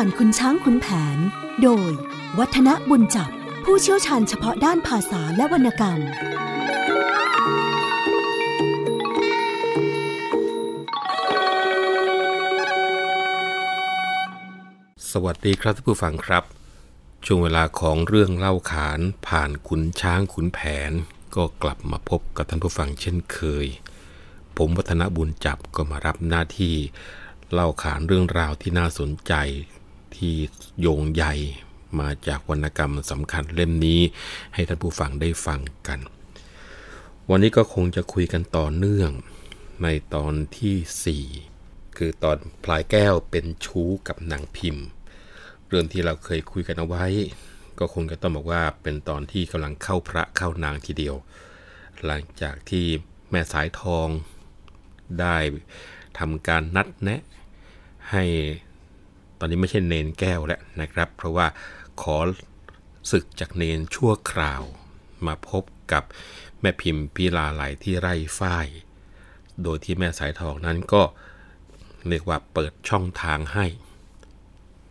ผ่านคุณช้างคุณแผน โดย วัฒนบุญจับ ผู้เชี่ยวชาญเฉพาะด้านภาษาและวรรณกรรม สวัสดีครับท่านผู้ฟังครับ ช่วงเวลาของเรื่องเล่าขานผ่านขุนช้างขุนแผน ก็กลับมาพบกับท่านผู้ฟังเช่นเคย ผมวัฒนบุญจับก็มารับหน้าที่เล่าขานเรื่องราวที่น่าสนใจ ที่โยงใหญ่มาจากวรรณกรรมสำคัญเล่มนี้ ให้ท่านผู้ฟังได้ฟังกัน วันนี้ก็คงจะคุยกันต่อเนื่องในตอนที่ 4 คือตอนพลายแก้วเป็นชู้กับนางพิมพ์ เรื่องที่เราเคยคุยกันเอาไว้ ก็คงจะต้องบอกว่าเป็นตอนที่กำลังเข้าพระเข้านางทีเดียว หลังจากที่แม่สายทองได้ทำการนัดแนะให้ ตอนนี้ไม่ใช่เนนแก้วแล้วนะครับ เพราะว่าขอศึกจากเนนชั่วคราว มาพบกับแม่พิมพ์พิลาไหลที่ไร่ฝ้าย โดยที่แม่สายทองนั้นก็เรียกว่าเปิดช่องทางให้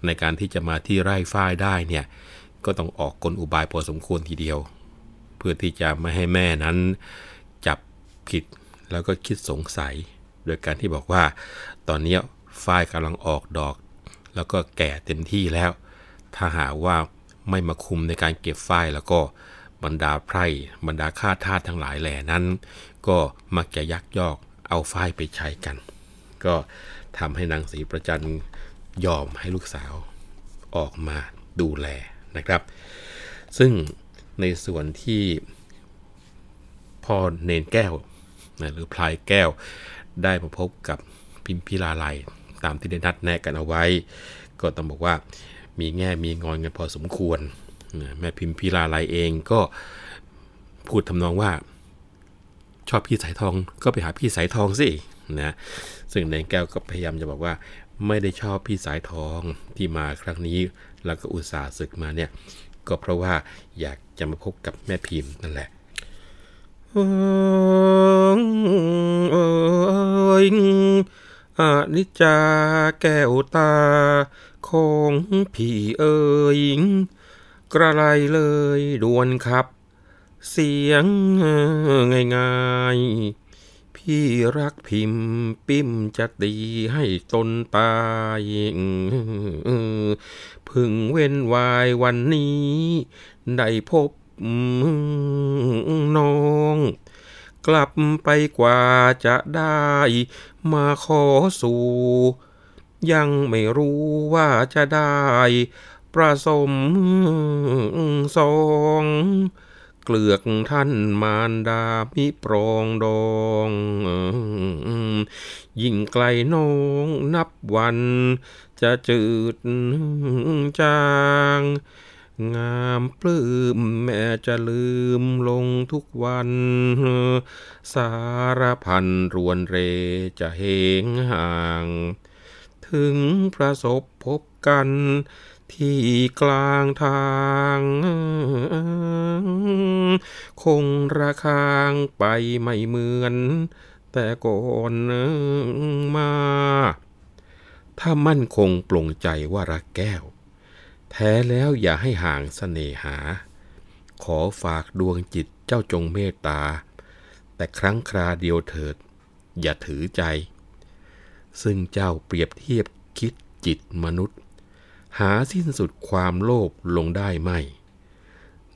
ในการที่จะมาที่ไร่ฝ้ายได้เนี่ยก็ต้องออกกลอุบายพอสมควรทีเดียว เพื่อที่จะไม่ให้แม่นั้นจับผิดแล้วก็คิดสงสัย โดยการที่บอกว่า ตอนนี้ฝ้ายกำลังออกดอก แล้วก็แก่เต็มที่แล้ว ถ้าหากว่าไม่มาคุมในการเก็บฝ้ายแล้วก็บรรดาไพร่บรรดาข้าทาสทั้งหลายแหล่นั้น ก็มักจะยักยอกเอาฝ้ายไปใช้กัน ก็ทำให้นางศรีประจันยอมให้ลูกสาวออกมาดูแลนะครับ ซึ่งในส่วนที่พ่อเนนแก้ว หรือพลายแก้วได้มาพบกับพิมพิลาไล ตามที่ได้นัดแนะกันเอาไว้ ก็ต้องบอกว่ามีแง่มีงอนกันพอสมควร แม่พิมพิลาไลเองก็พูดทำนองว่า ชอบพี่สายทองก็ไปหาพี่สายทองสินะซึ่งเนนแก้วก็พยายามจะบอกว่า ไม่ได้ชอบพี่สายทองที่มาครั้งนี้ แล้วก็อุตส่าห์ศึกมาเนี่ย ก็เพราะว่าอยากจะมาพบกับแม่พิมพ์นั่นแหละอ้ย อนิจจาแก้วตา ของพี่เอ้ยกระไรเลยดวนครับ เสียงง่ายๆ พี่รักพิมพ์ปิ้มจะตีให้ตนตายพึงเว้นวายวันนี้ ได้พบน้อง กลับไปกว่าจะได้มาขอสู่ ยังไม่รู้ว่าจะได้ประสมสองเกลือกท่านมารดามิปรองดอง ยิ่งไกลน้องนับวันจะจืดจาง งามปลื้มแม่จะลืมลงทุกวัน สารพันรวนเรจะเหงห่าง ถึงประสบพบกันที่กลางทาง คงระคางไปไม่เหมือน แต่ก่อนมา ถ้ามั่นคงปลงใจว่ารักแก้ว แท้แล้วอย่าให้ห่างเสน่หา ขอฝากดวงจิตเจ้าจงเมตตา แต่ครั้งคราเดียวเถิด อย่าถือใจ ซึ่งเจ้าเปรียบเทียบคิดจิตมนุษย์ หาสิ้นสุดความโลภลงได้ไม่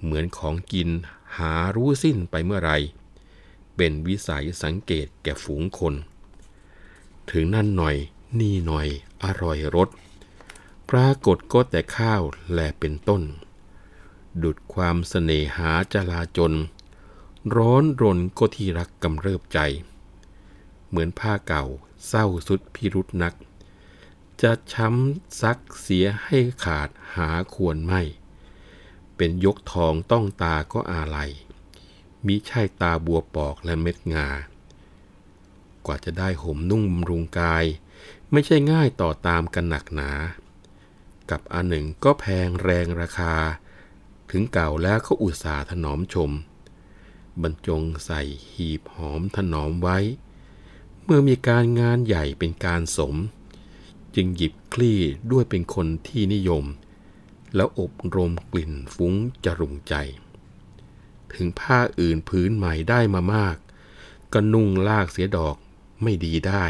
เหมือนของกินหารู้สิ้นไปเมื่อไร เป็นวิสัยสังเกตแก่ฝูงคน ถึงนั่นหน่อยนี่หน่อยอร่อยรส ปรากฏก็แต่ข้าวแลเป็นต้น ดุดความเสน่หาจลาจน ร้อนรนก็ที่รักกำเริบใจ เหมือนผ้าเก่าเศร้าสุดพิรุษนัก จะช้ำซักเสียให้ขาดหาควรไม่ เป็นยกทองต้องตาก็อาลัยมิใช่ตาบัวปอกและเม็ดงา กว่าจะได้ห่มนุ่งบำรุงกาย ไม่ใช่ง่ายต่อตามกันหนักหนา กับอันหนึ่งก็แพงแรงราคา ถึงเก่าแล้วเขาอุตส่าห์ถนอมชม บรรจงใส่หีบหอมถนอมไว้ เมื่อมีการงานใหญ่เป็นการสมจึจึงหยิบคลี่ด้วยเป็นคนที่นิยม แล้วอบรมกลิ่นฟุ้งจรุงใจ ถึงผ้าอื่นพื้นใหม่ได้มามาก ก็นุ่งลากเสียดอกไม่ดีได้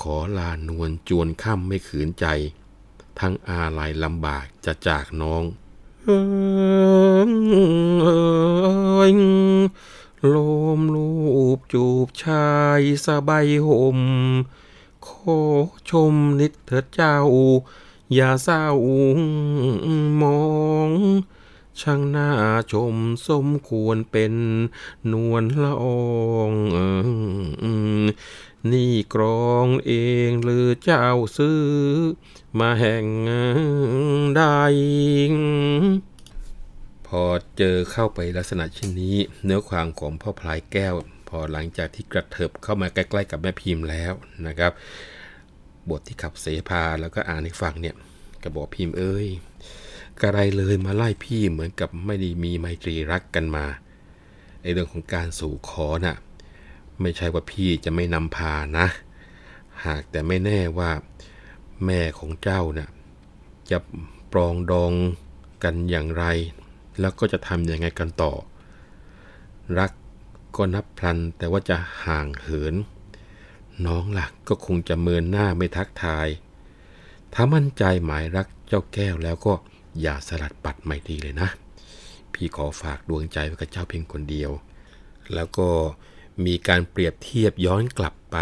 ขอลานวลจวนค่ำไม่ขืนใจ ทั้งอาลัยลำบากจะจากน้องเอยลมลูบจูบชายสบายห่มขอชมนิดเถิดเจ้า อย่าเศร้ามอง ช่างน่าชมสมควรเป็นนวลละอองนี่กรองเองหรือเจ้าซื้อ มาแห่งใดพอเจอเข้าไปลักษณะเช่นนี้ เนื้อความของพ่อพลายแก้ว พอหลังจากที่กระเถิบเข้ามาใกล้ๆกับแม่พิมพ์แล้วนะครับ บทที่ขับเสพาแล้วก็อ่านให้ฟังเนี่ยก็บอกพิมพ์เอ้ยกระไรเลยมาไล่พี่เหมือนกับไม่ได้มีไมตรีรักกันมาในเรื่องของการสู่ขอน่ะไม่ใช่ว่าพี่จะไม่นำพานะ หากแต่ไม่แน่ว่า แม่ของเจ้าน่ะจะปรองดองกันอย่างไร แล้วก็จะทำอยังไงกันต่อ รักก็นับพลันแต่ว่าจะห่างเหิน น้องหลักก็คงจะเมินหน้าไม่ทักทาย ถ้ามั่นใจหมายรักเจ้าแก้วแล้วก็อย่าสลัดปัดไม่ดีเลยนะ พี่ขอฝากดวงใจไว้กับเจ้าเพียงคนเดียว แล้วก็มีการเปรียบเทียบย้อนกลับไป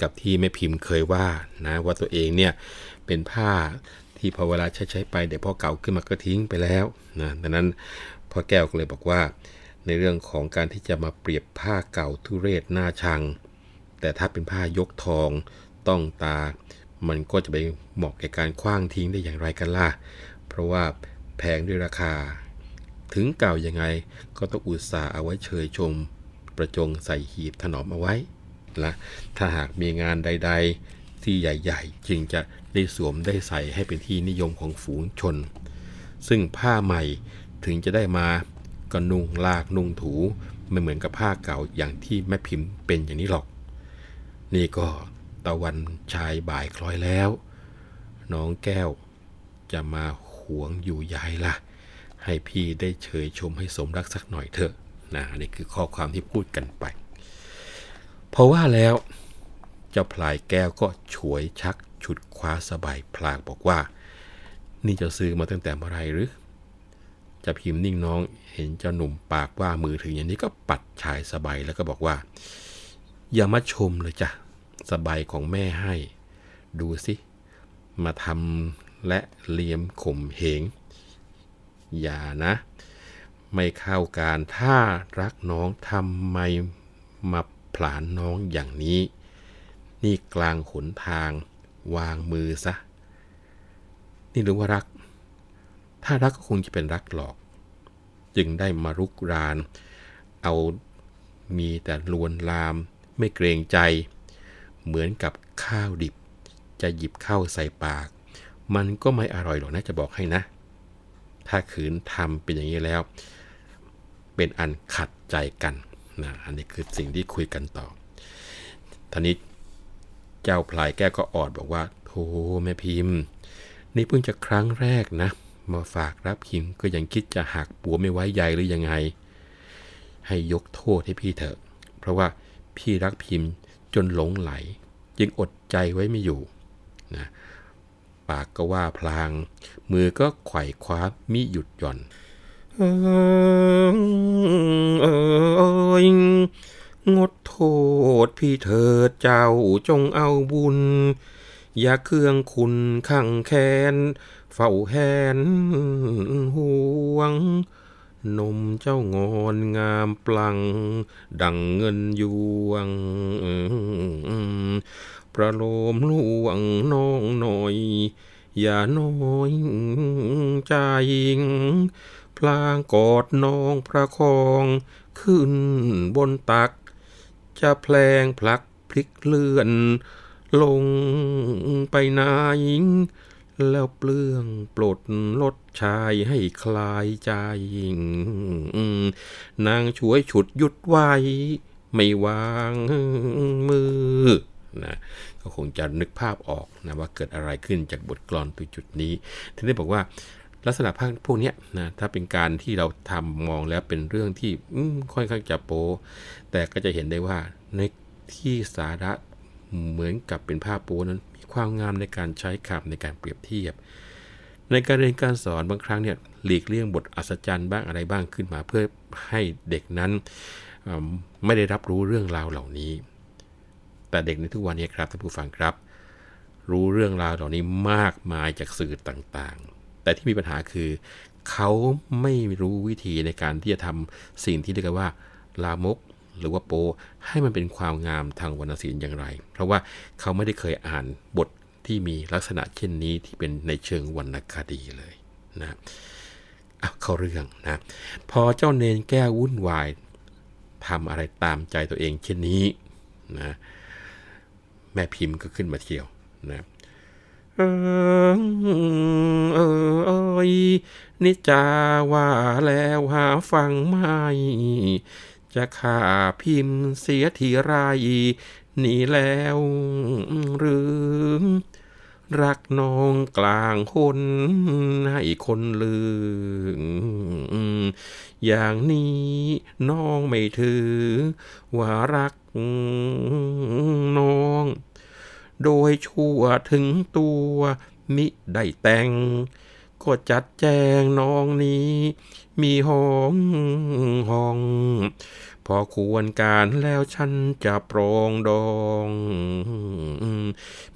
กับที่แม่พิมพ์เคยว่านะว่าตัวเองเนี่ยเป็นผ้าที่พอเวลาใช้ใช้ไปเดี๋ยวพอเก่าขึ้นมาก็ทิ้งไปแล้วนะดังนั้นพ่อแก้วก็เลยบอกว่า ในเรื่องของการที่จะมาเปรียบผ้าเก่าทุเรศหน้าชัง แต่ถ้าเป็นผ้ายกทองต้องตา มันก็จะไปเหมาะแก่การคว้างทิ้งได้อย่างไรกันล่ะเพราะว่าแพงด้วยราคา ถึงเก่ายังไงก็ต้องอุตส่าห์เอาไว้เชยชม ประจงใส่หีบถนอมเอาไว้ ละถ้าหากมีงานใด ๆ ที่ใหญ่ๆ จึงจะได้สวมได้ใส่ให้เป็นที่นิยมของฝูงชน ซึ่งผ้าใหม่ถึงจะได้มาก็นุ่งลากนุ่งถูไม่เหมือนกับผ้าเก่าอย่างที่แม่พิมพ์เป็นอย่างนี้หรอก นี่ก็ตะวันชายบ่ายคล้อยแล้ว น้องแก้วจะมาหวงอยู่ยายละให้พี่ได้เฉยชมให้สมรักสักหน่อยเถอะนะนี่คือข้อความที่พูดกันไป เพราะว่าแล้ว เจ้าพลายแก้วก็ฉวยชักฉุดคว้าสบายพลางบอกว่า นี่จะซื้อมาตั้งแต่เมื่อไรหรือจะพิมพ์นิ่งน้องเห็นเจ้าหนุ่มปากว่ามือถึงอย่างนี้ก็ปัดชายสบายแล้วก็บอกว่า อย่ามาชมเลยจ้ะสบายของแม่ให้ ดูสิมาทำและเลียมข่มเหง อย่านะ ไม่เข้าการถ้ารักน้องทำไมมา ผลานน้องอย่างนี้ นี่กลางหนทาง วางมือซะ นี่รู้ว่ารัก ถ้ารักก็คงจะเป็นรักหลอก จึงได้มารุกราน เอามีแต่ลวนลาม ไม่เกรงใจ เหมือนกับข้าวดิบ จะหยิบเข้าใส่ปาก มันก็ไม่อร่อยหรอกนะจะบอกให้นะ ถ้าขืนทำเป็นอย่างนี้แล้ว เป็นอันขัดใจกัน นะอันนี้คือสิ่งที่คุยกันต่อท่านี้เจ้าพลายแก้วก็ออดบอกว่าโธ่แม่พิมพ์ นี่เพิ่งจะครั้งแรกนะ มาฝากรับพิมพ์ก็ยังคิดจะหักปัวไม่ไว้ใยหรือยังไง ให้ยกโทษให้พี่เถอะ เพราะว่าพี่รักพิมพ์จนหลงไหล จึงอดใจไว้ไม่อยู่นะปากก็ว่าพลาง มือก็ไขว่คว้ามิหยุดหย่อน เออเอองดโทษพี่เถิดเจ้าจงเอาบุญ อย่าเครื่องคุณขังแค้นเฝ้าแหนห่วง นมเจ้างอนงามปลัง ดังเงินยวง ประโลมลวงน้องหน่อย อย่าน้อยใจ ลางกอดน้องประคองขึ้นบนตัก จะแพลงพลักพลิกเลื่อน ลงไปนายิง แล้วเปลืองปลดลดชายให้คลายใจนางช่วยฉุดยุดไว้ ไม่วางมือนะก็คงจะนึกภาพออกนะว่าเกิดอะไรขึ้นจากบทกลอนตัวจุดนี้ทีนี้บอกว่า ลักษณะภาคพวกนี้นะถ้าเป็นการที่เราทำมองแล้วเป็นเรื่องที่ค่อนข้างจะโป แต่ก็จะเห็นได้ว่าในที่สาระเหมือนกับเป็นภาพโปนั้น มีความงามในการใช้คำในการเปรียบเทียบ ในการเรียนการสอนบางครั้งเนี่ยหลีกเลี่ยงบทอัศจรรย์บ้างอะไรบ้างขึ้นมา เพื่อให้เด็กนั้นไม่ได้รับรู้เรื่องราวเหล่านี้ แต่เด็กในทุกวันนี้ครับท่านผู้ฟังครับ รู้เรื่องราวเหล่านี้มากมายจากสื่อต่าง แต่ที่มีปัญหาคือ เขาไม่รู้วิธีในการที่จะทำสิ่งที่เรียกว่าลามกหรือว่าโปให้มันเป็นความงามทางวรรณศิลป์อย่างไร เพราะว่าเขาไม่ได้เคยอ่านบทที่มีลักษณะเช่นนี้ที่เป็นในเชิงวรรณคดีเลยนะเข้าเรื่องนะ พอเจ้าเนนแก้วุ่นวายทำอะไรตามใจตัวเองเช่นนี้นะแม่พิมพ์ก็ขึ้นมาเที่ยวนะ เออเออเอยนิจาว่าแล้วหาฟังไม่ จะข่าพิมพ์เสียทีไรหนีแล้วหรือรักน้องกลางคนให้คนลืมอย่างนี้น้องไม่ถือ ว่ารักน้อง โดยชั่วถึงตัวมิได้แต่ง ก็จัดแจงน้องนี้ มีห้องห้อง พอควรการแล้วฉันจะปรองดอง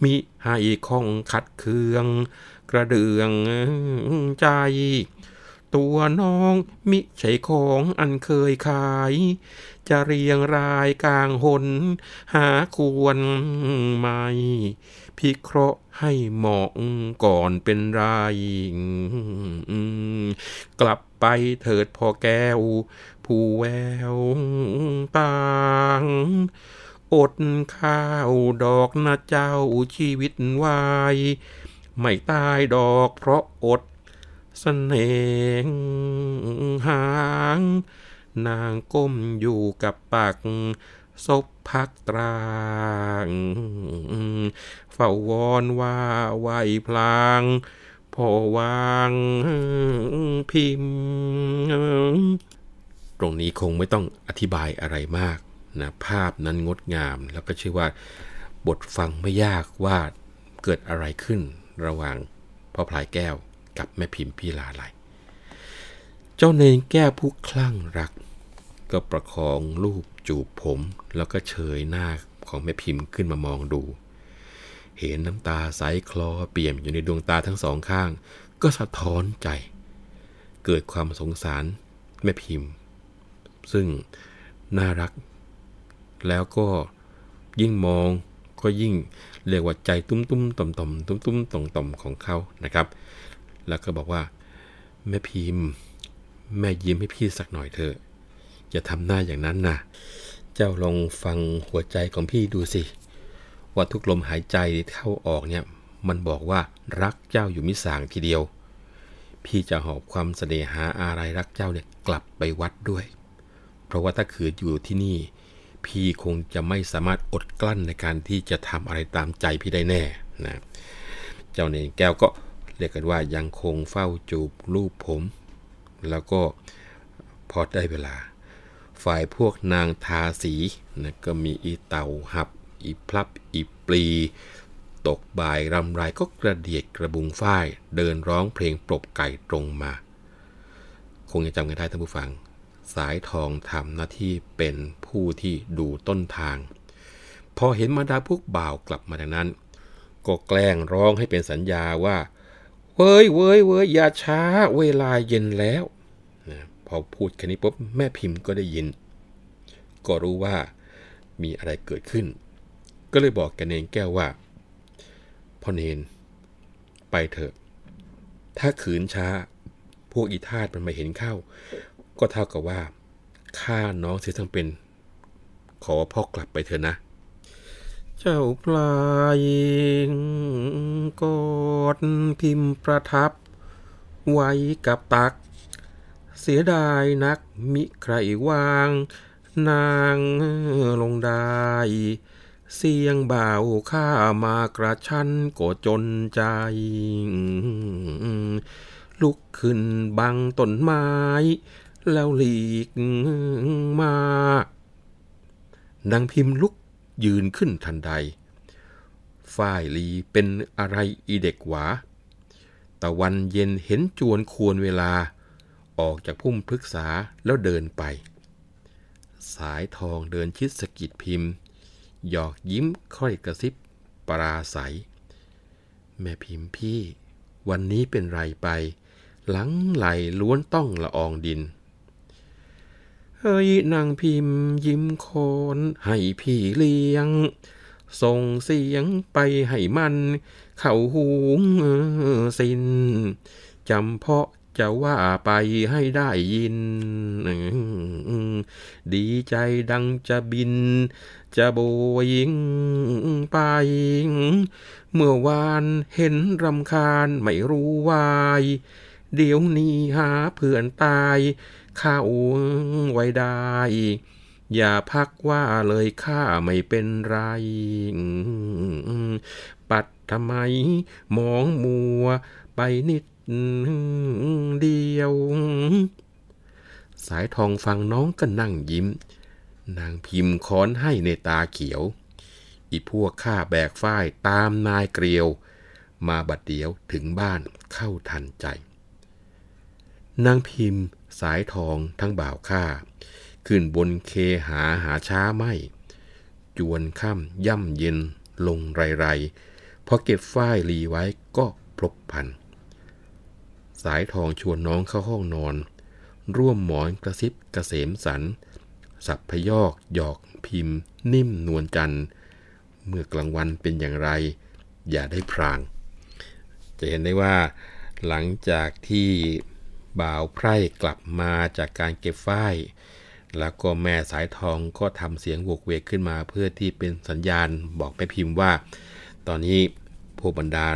มิให้คองขัดเคือง กระเดืองใจตัวน้องมิใช่ของอันเคยขาย จะเรียงรายกลางหน หาควรไม่ พิเคราะห์ให้เหมาะก่อนเป็นไรกลับไปเถิดพอแก้ว ผู้แววต่างอดข้าวดอกนะเจ้าชีวิตวายไม่ตายดอกเพราะอดสเสน่หาง นางก้มอยู่กับปักศพพักตรางเฝ้าวอนว่าไหวพลางพอวางพิมพ์ ตรงนี้คงไม่ต้องอธิบายอะไรมากนะภาพนั้นงดงาม แล้วก็เชื่อว่าบทฟังไม่ยากว่าเกิดอะไรขึ้นระหว่างพ่อพลายแก้วกับแม่พิมพ์พี่ลาไหลเจ้าเนนแก้วผู้คลั่งรัก ก็ประคองลูกจูบผม แล้วก็เฉยหน้าของแม่พิมพ์ขึ้นมามองดู เห็นน้ำตาใสคลอเปี่ยมอยู่ในดวงตาทั้งสองข้าง ก็สะท้อนใจ เกิดความสงสารแม่พิมพ์ ซึ่งน่ารัก แล้วก็ยิ่งมองก็ยิ่งเรียกว่าใจตุ้มตุ้มต่อมต่อมตุ้มตุ้มต่อมต่อมของเขานะครับ แล้วก็บอกว่า แม่พิมพ์ แม่ยิ้มให้พี่สักหน่อยเถอะ อย่าทำหน้าอย่างนั้นนะเจ้าลองฟังหัวใจของพี่ดูสิ ว่าทุกลมหายใจเข้าออกเนี่ย มันบอกว่ารักเจ้าอยู่มิสางทีเดียว พี่จะหอบความเสน่หาอะไรรักเจ้าเนี่ยกลับไปวัดด้วย เพราะว่าถ้าขืนอยู่ที่นี่ พี่คงจะไม่สามารถอดกลั้นในการที่จะทำอะไรตามใจพี่ได้แน่นะ เจ้าเนนแก้วก็เรียกกันว่ายังคงเฝ้าจูบรูปผม แล้วก็พอได้เวลา ฝ่ายพวกนางทาสีนะก็มีอีเต่าหับ อีพลับ อีปลี ตกบ่ายรำไรก็กระเดียดกระบุงฝ้าย เดินร้องเพลงปรบไก่ตรงมา คงจะจำกันได้ท่านผู้ฟัง สายทองทำหน้าที่เป็นผู้ที่ดูต้นทาง พอเห็นมาดาพวกบ่าวกลับมาดังนั้น ก็แกล้งร้องให้เป็นสัญญาว่าเว้ยเว้ยเว้ยอย่าช้า เวลาเย็นแล้ว พอพูดแค่นี้ปุ๊บแม่พิมพ์ก็ได้ยิน ก็รู้ว่ามีอะไรเกิดขึ้น ก็เลยบอกแกเนนแก้วว่าพ่อเนน ไปเถอะ ถ้าขืนช้า พวกอีทาตมันมาเห็นเข้า ก็เท่ากับว่าฆ่าน้องเสียทั้งเป็น ขอพ่อกลับไปเถอะนะ เจ้าปลายกอดพิมพ์ประทับ ไว้กับตัก เสียดายนักมิใครวาง นางลงได้ เสียงเบาข้ามากระชั้นก็จนใจ ลุกขึ้นบังต้นไม้ แล้วหลีกมานางพิมพ์ลุกยืนขึ้นทันใด ฝ้ายลีเป็นอะไรอีเด็กหวา ตะวันเย็นเห็นจวนควรเวลา ออกจากพุ่มพฤกษาแล้วเดินไป สายทองเดินชิดสกิดพิมพ์ หยอกยิ้มค่อยกระซิบปราศัย แม่พิมพ์พี่ วันนี้เป็นไรไป หลังไหลล้วนต้องละอองดิน เฮ้ยนางพิมพ์ยิ้มโคนให้พี่เลี้ยง ส่งเสียงไปให้มัน เข้าหูสินจำเพาะ จะว่าไปให้ได้ยิน ดีใจดังจะบิน จะโบยไป เมื่อวานเห็นรำคาญไม่รู้วาย เดี๋ยวนี้หาเพื่อนตายข้าไว้ได้ อย่าพักว่าเลยข้าไม่เป็นไร ปัดทำไมมองมัวไปนิด เดียว สายทองฟังน้องก็นั่งยิ้ม นางพิมพ์ค้อนให้ในตาเขียว อีพวกข้าแบกฝ้ายตามนายเกลียว มาบัดเดียวถึงบ้านเข้าทันใจ นางพิมพ์สายทองทั้งบ่าวข้า ขึ้นบนเคหาหาช้าไม่ จวนค่ำย่ำเย็นลงไรไรพอเก็บฝ้ายลีไว้ก็พลบพัน สายทองชวนน้องเข้าห้องนอน ร่วมหมอนกระซิบกระเสมสัน สับพยอก หยอกพิมพ์ นิ่มนวลจันทร์ เมื่อกลางวันเป็นอย่างไร อย่าได้พราง จะเห็นได้ว่า หลังจากที่บ่าวไพร่กลับมาจากการเก็บฝ้าย แล้วก็แม่สายทองก็ทำเสียงโวกเวกขึ้นมาเพื่อที่เป็นสัญญาณบอกแม่พิมพ์ว่า ตอนนี้พวกบรรดา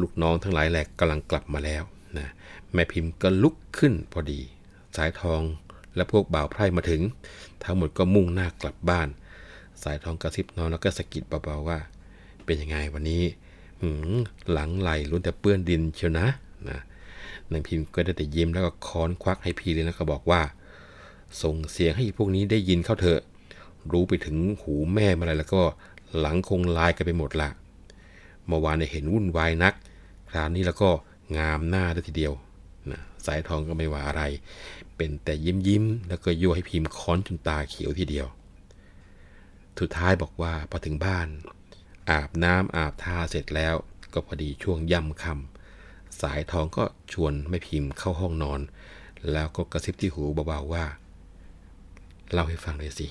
ลูกน้องทั้งหลายแหลกกำลังกลับมาแล้วนะ แม่พิมพ์ก็ลุกขึ้นพอดี สายทองและพวกบ่าวไพร่มาถึง ทั้งหมดก็มุ่งหน้ากลับบ้าน สายทองกระซิบน้องแล้วก็สะกิดเบาๆว่า เป็นยังไงวันนี้หืหลังไหลล้วนแต่เปื้อนดินเชียวนะนะนางพิมพ์ก็ได้แต่ยิ้มแล้วก็ค้อนควักให้พี่เลยแล้วก็บอกว่า ส่งเสียงให้พวกนี้ได้ยินเข้าเถอะ รู้ไปถึงหูแม่มาอะไรแล้วก็หลังคงลายกันไปหมดละเมื่อวานเห็นวุ่นวายนัก คราวนี้แล้วก็งามหน้าได้ทีเดียว สายทองก็ไม่ว่าอะไร เป็นแต่ยิ้มยิ้มแล้วก็ยั่วให้พิมพ์ค้อนจนตาเขียวทีเดียว สุดท้ายบอกว่าพอถึงบ้าน อาบน้ำอาบทาเสร็จแล้ว ก็พอดีช่วงย่ำค่ำสายทองก็ชวนแม่พิมพ์เข้าห้องนอน แล้วก็กระซิบที่หูเบาๆว่า เล่าให้ฟังเลยสิ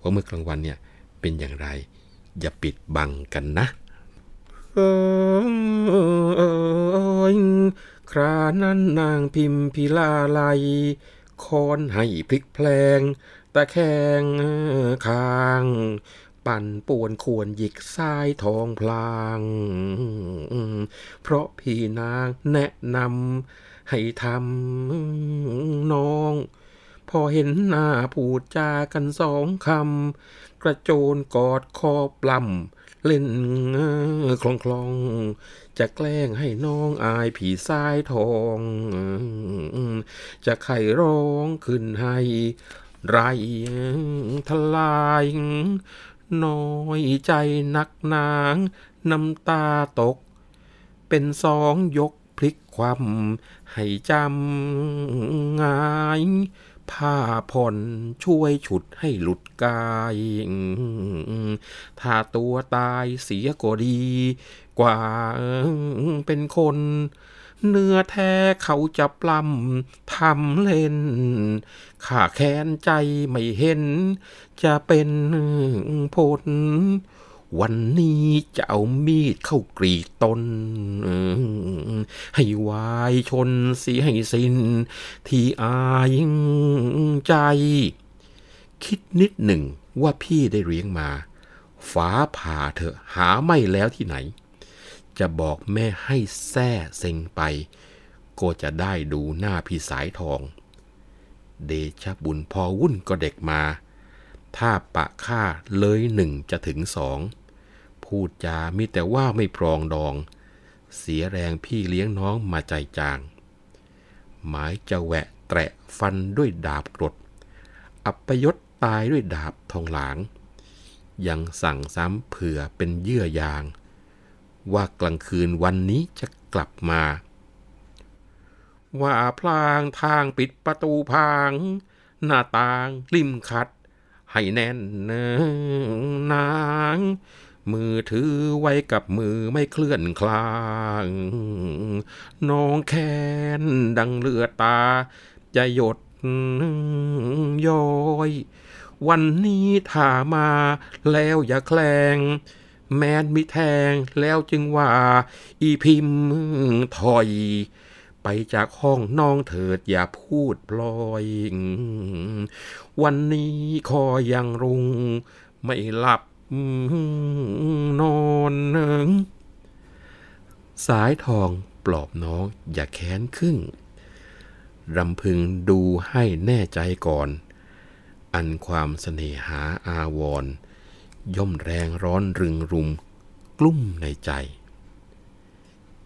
ว่าเมื่อกลางวันเนี่ยเป็นอย่างไร อย่าปิดบังกันนะเออ ครานั้นนางพิมพิลาไลคอนให้พลิกแพลงตะแคงคาง ปั่นป่วนควรหยิกซ้ายทองพลาง เพราะพี่นางแนะนำให้ทำน้อง พอเห็นหน้าพูดจากันสองคำ กระโจนกอดคอปล้ำ เล่นคลองคลองจะแกล้งให้น้องอายผีสายทอง จะไข่ร้องขึ้นให้ไรทลาย น้อยใจนักนางน้ำตาตก เป็นสองยกพลิกความให้จำงาย ผ้าผ่อนช่วยฉุดให้หลุดกาย ถ้าตัวตายเสียก็ดี กว่าเป็นคน เนื้อแท้เขาจะปล้ำทำเล่น ข้าแค้นใจไม่เห็น จะเป็นผล วันนี้จะเอามีดเข้ากรีดตนให้วายชนเสียให้สิ้น ที่อายใจ คิดนิดหนึ่งว่าพี่ได้เลี้ยงมาฟ้าผ่าเถอะหาไม่แล้วที่ไหน จะบอกแม่ให้แซ่เซ็งไป ก็จะได้ดูหน้าพี่สายทอง เดชะบุญพอวุ่นก็เด็กมา ถ้าปะค่าเลยหนึ่งจะถึงสอง พูดจามีแต่ว่าไม่ปรองดอง เสียแรงพี่เลี้ยงน้องมาใจจาง หมายจะแหวะแตะฟันด้วยดาบกรด อัปยศตายด้วยดาบทองหลาง ยังสั่งซ้ำเผื่อเป็นเยื่อยาง ว่ากลางคืนวันนี้จะกลับมา ว่าพลางทางปิดประตูพังหน้าต่างริมขัด ให้แน่นเนนาง มือถือไว้กับมือไม่เคลื่อนคลางน้องแค้นดังเลือดตา จะหยดย้อย วันนี้ถ้ามาแล้วอย่าแคลง แมนมีแทงแล้วจึงว่า อีพิมพ์ถอย ไปจากห้องน้องเถิดอย่าพูดพลอย วันนี้คอยังรุง ไม่หลับ นอนหนึ่งสายทองปลอบน้องอย่าแค้นครึ่งรำพึงดูให้แน่ใจก่อน อันความเสน่หาอาวร ย่อมแรงร้อนรึงรุม กลุ้มในใจ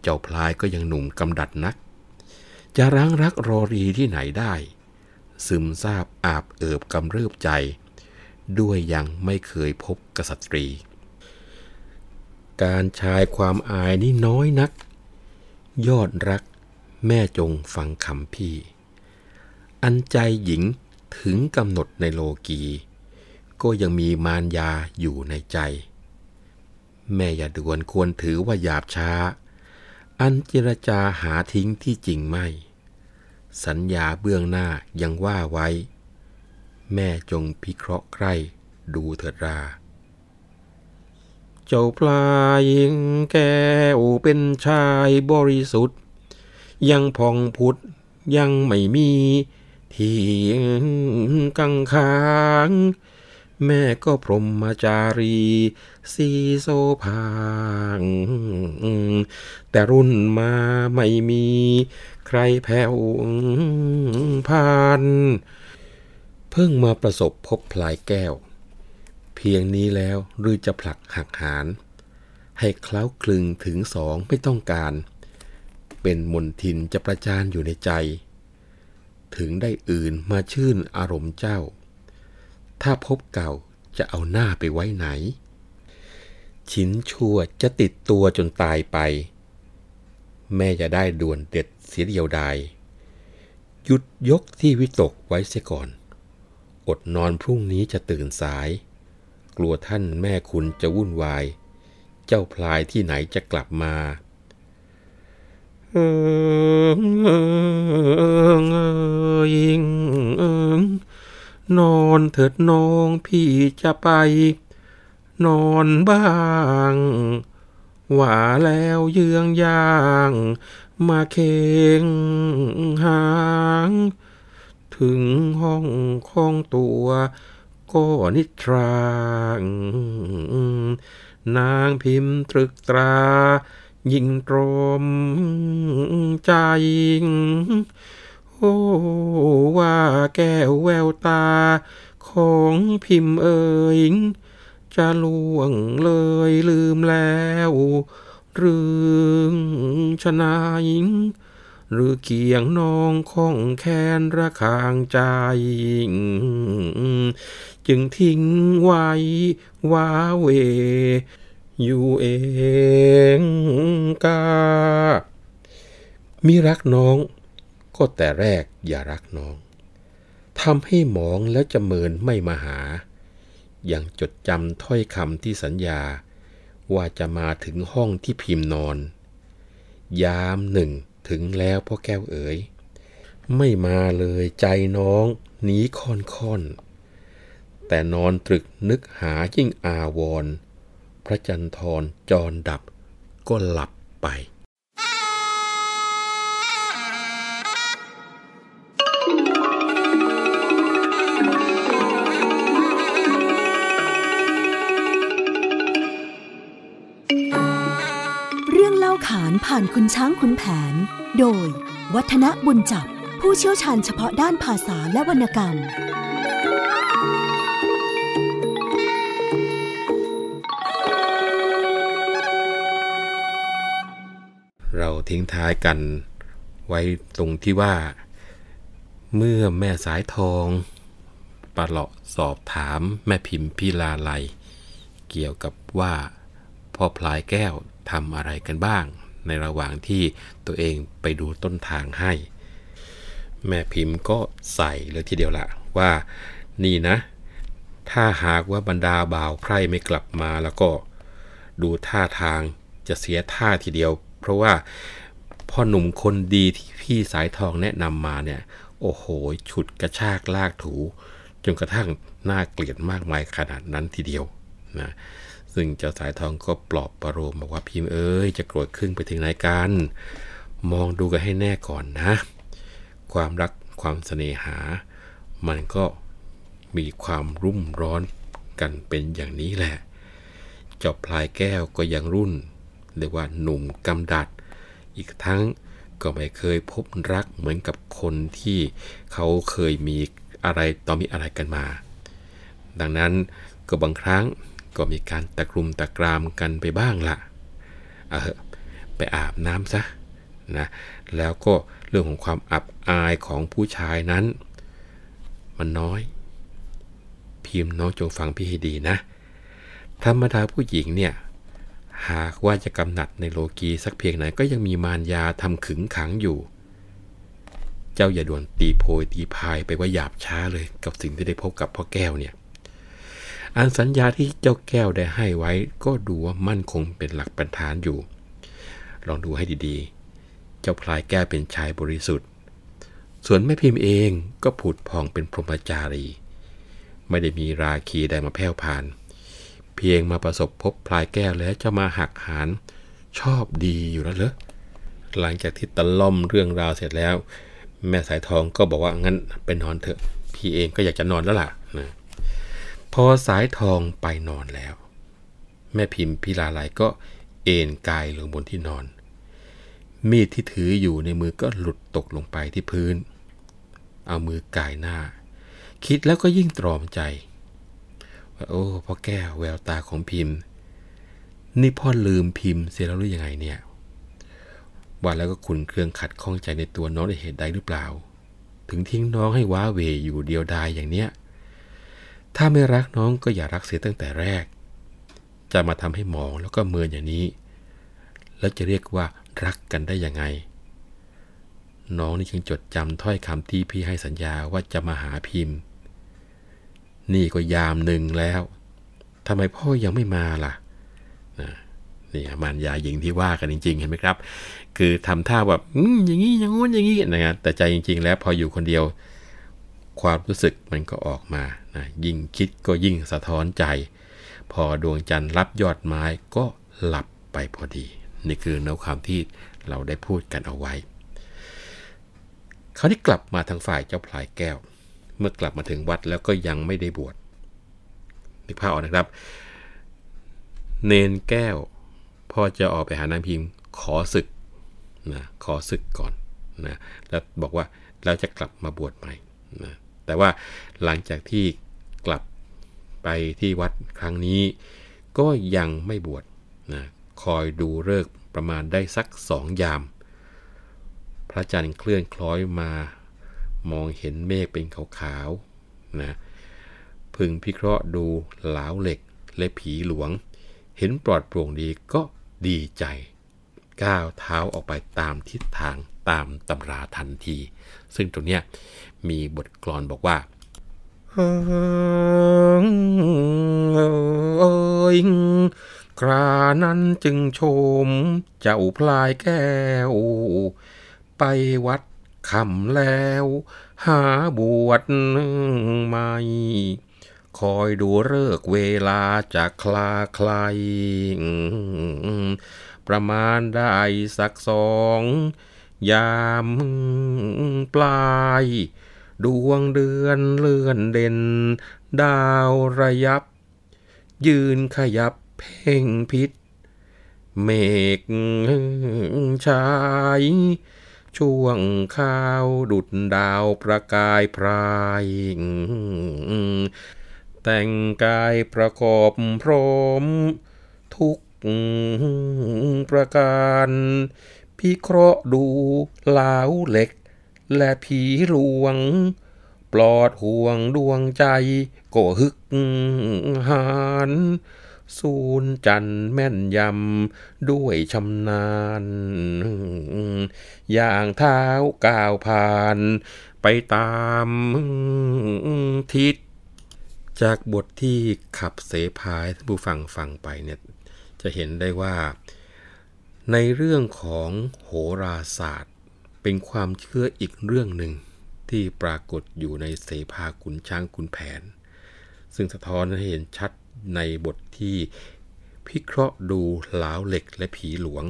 เจ้าพลายก็ยังหนุ่มกำดัดนัก จะร้างรักรอรีที่ไหนได้ ซึมซาบอาบเอิบกำเริบใจ ด้วยยังไม่เคยพบกษัตรี การชายความอายนี่น้อยนัก ยอดรักแม่จงฟังคำพี่ อันใจหญิงถึงกำหนดในโลกี ก็ยังมีมารยาอยู่ในใจ แม่อย่าด่วนควรถือว่าหยาบช้า อันเจรจาหาทิ้งที่จริงไม่ สัญญาเบื้องหน้ายังว่าไว้ แม่จงพิเคราะห์ใครดูเถิดรา เจ้าพลายแก้วเป็นชายบริสุทธิ์ ยังพองพุทธยังไม่มีที่กังขางแม่ก็พรหมจารี สีโซภางแต่รุ่นมาไม่มี ใครแผ่วผ่าน เพิ่งมาประสบพบพลายแก้ว เพียงนี้แล้วหรือจะผลักหักหาน ให้เคล้าคลึงถึงสองไม่ต้องการ เป็นมนทินจะประจานอยู่ในใจ ถึงได้อื่นมาชื่นอารมณ์เจ้า ถ้าพบเก่าจะเอาหน้าไปไว้ไหน ชิ้นชั่วจะติดตัวจนตายไป แม่จะได้ด่วนเด็ดเสียเดียวดายหยุดยกที่วิตกไว้เสียก่อน อดนอนพรุ่งนี้จะตื่นสาย กลัวท่านแม่คุณจะวุ่นวาย เจ้าพลายที่ไหนจะกลับมาเอิงเอิงนอนเถิดน้องพี่จะไป นอนบ้างว่าแล้วเยืองย่าง มาเคงหาง ถึงห้องของตัวก็นิทรางนางพิมพ์ตรึกตรา ยิ่งตรมใจโอ้ว่าแก้วแววตา ของพิมพ์เอ่ยจะล่วงเลยลืมแล้วเรื่องชนาย หรือเคียงน้องของแค้นระคางใจ จึงทิ้งไว้ว้าเว อยู่เองกามีรักน้อง ก็แต่แรกอย่ารักน้องทำให้หมองแล้วจะเมินไม่มาหา อย่างจดจำถ้อยคำที่สัญญา ว่าจะมาถึงห้องที่พิมพ์นอน ยามหนึ่ง ถึงแล้วพ่อแก้วเอ๋ย ไม่มาเลยใจน้องหนีค่อนค่อน แต่นอนตรึกนึกหายิ่งอาวร พระจันทรจรดับก็หลับไปารผ่านคุณช้างคุณแผน โดย วัฒนบุญจับ ผู้เชี่ยวชาญเฉพาะด้านภาษาและวรรณกรรม เราทิ้งท้ายกันไว้ตรงที่ว่า เมื่อแม่สายทองประหลาะสอบถามแม่พิมพ์พิลาไลเกี่ยวกับว่าพ่อพลายแก้วทำอะไรกันบ้าง ในระหว่างที่ตัวเองไปดูต้นทางให้ แม่พิมพ์ก็ใส่เลยทีเดียวละว่านี่นะ ถ้าหากว่าบรรดาบ่าวไพร่ไม่กลับมาแล้วก็ดูท่าทางจะเสียท่าทีเดียว เพราะว่าพ่อหนุ่มคนดีที่พี่สายทองแนะนำมาเนี่ย โอ้โห ฉุดกระชากลากถู จนกระทั่งน่าเกลียดมากมายขนาดนั้นทีเดียวนะ ซึ่งเจ้าสายทองก็ปลอบประโลมบอกว่าพิมพ์เอ้ยจะโกรธขึ้นไปถึงไหนกัน มองดูกันให้แน่ก่อนนะ ความรักความเสน่หา มันก็มีความรุ่มร้อนกันเป็นอย่างนี้แหละ จอบพลายแก้วก็ยังรุ่นเรียกว่าหนุ่มกำดัด อีกทั้งก็ไม่เคยพบรักเหมือนกับคนที่เขาเคยมีอะไรต่อมีอะไรกันมา ดังนั้นก็บางครั้ง ก็มีการตะกรุมตะกรามกันไปบ้างละเออไปอาบน้ำซะนะแล้วก็เรื่องของความอับอายของผู้ชายนั้น มันน้อย พิมพ์น้องจงฟังพี่ให้ดีนะ ธรรมดาผู้หญิงเนี่ยหากว่าจะกำหนัดในโลกีสักเพียงไหนก็ยังมีมารยาทำขึงขังอยู่ เจ้าอย่าด่วนตีโพยตีพายไปว่าหยาบช้าเลยกับสิ่งที่ได้พบกับพ่อแก้วเนี่ย อันสัญญาที่เจ้าแก้วได้ให้ไว้ก็ดูว่ามั่นคงเป็นหลักปัญฐานอยู่ ลองดูให้ดีๆ เจ้าพลายแก้วเป็นชายบริสุทธิ์ ส่วนแม่พิมพ์เองก็ผุดพองเป็นพรหมจารี ไม่ได้มีราคีใดมาแผ่วผ่าน เพียงมาประสบพบพลายแก้วแล้วจะมาหักหานชอบดีอยู่แล้วเหรอหลังจากที่ตะล่อมเรื่องราวเสร็จแล้ว แม่สายทองก็บอกว่างั้นไปนอนเถอะ พี่เองก็อยากจะนอนแล้วล่ะนะ พอสายทองไปนอนแล้ว แม่พิมพ์พิลาไลก็เอนกายลงบนที่นอน มีดที่ถืออยู่ในมือก็หลุดตกลงไปที่พื้น เอามือกายหน้า คิดแล้วก็ยิ่งตรอมใจว่าโอ้พ่อแก้วแววตาของพิมพ์ นี่พ่อลืมพิมพ์เสียแล้วหรือยังไงเนี่ยว่าแล้วก็ขุนเครื่องขัดข้องใจในตัวน้องในเหตุใดหรือเปล่า ถึงทิ้งน้องให้ว้าเวอยู่เดียวดายอย่างเนี้ย ถ้าไม่รักน้องก็อย่ารักเสียตั้งแต่แรก จะมาทำให้หมองแล้วก็เมินอย่างนี้ แล้วจะเรียกว่ารักกันได้ยังไง น้องนี่จึงจดจำถ้อยคำที่พี่ให้สัญญาว่าจะมาหาพิมพ์ นี่ก็ยามหนึ่งแล้วทำไมพ่อยังไม่มาล่ะนี่มารยาหญิงที่ว่ากันจริง ๆ เห็นไหมครับ คือทำท่าแบบอือย่างนี้อย่างงู้นอย่างนี้นะแต่ใจจริง ๆ แล้วพออยู่คนเดียว ความรู้สึกมันก็ออกมานะยิ่งคิดก็ยิ่งสะท้อนใจ พอดวงจันทร์รับยอดไม้ก็หลับไปพอดี นี่คือเนื้อความที่เราได้พูดกันเอาไว้เขาได้กลับมาทางฝ่ายเจ้าพลายแก้ว เมื่อกลับมาถึงวัดแล้วก็ยังไม่ได้บวชนี่ภาพออกนะครับ เนนแก้วพ่อจะออกไปหานางพิมพ์ขอศึกนะขอศึกก่อนนะแล้วบอกว่าเราจะกลับมาบวชใหม่นะ แต่ว่าหลังจากที่กลับไปที่วัดครั้งนี้ ก็ยังไม่บวชนะคอยดูเลิกประมาณได้สักสองยาม พระจันทร์เคลื่อนคล้อยมามองเห็นเมฆเป็นขาวๆนะพึงพิเคราะห์ดูเหลาเหล็กและผีหลวง เห็นปลอดโปร่งดีก็ดีใจ ก้าวเท้าออกไปตามทิศทางตามตำราทันที ซึ่งตรงเนี้ย มีบทกลอนบอกว่าเอยครานั้นจึงชม เจ้าพลายแก้ว ไปวัดคำแล้ว หาบวชใหม่คอยดูเลิกเวลาจะคลาคลายประมาณได้สักสอง ยามปลาย ดวงเดือนเลื่อนเด่น ดาวระยับ ยืนขยับเพ่งพิษ เมฆชาย ช่วงข้าวดุดดาวประกายพราย แต่งกายประกอบพร้อม ทุกประการพี่เคราะห์ดูเหลาเหล็ก และผีหลวง ปลอดห่วงดวงใจก็ฮึกหานสูนจันแม่นยำ ด้วยชำนาญ อย่างเท้าก้าวผ่าน ไปตามทิศ จากบทที่ขับเสพายท่านผู้ฟังฟังไปเนี่ยจะเห็นได้ว่า ในเรื่องของโหราศาสตร์ เป็นความเชื่ออีกเรื่องหนึ่งที่ปรากฏอยู่ในเสภาขุนช้างขุนแผน ซึ่งสะท้อนให้เห็นชัดในบทที่พิเคราะห์ดูหลาวเหล็กและผีหลวง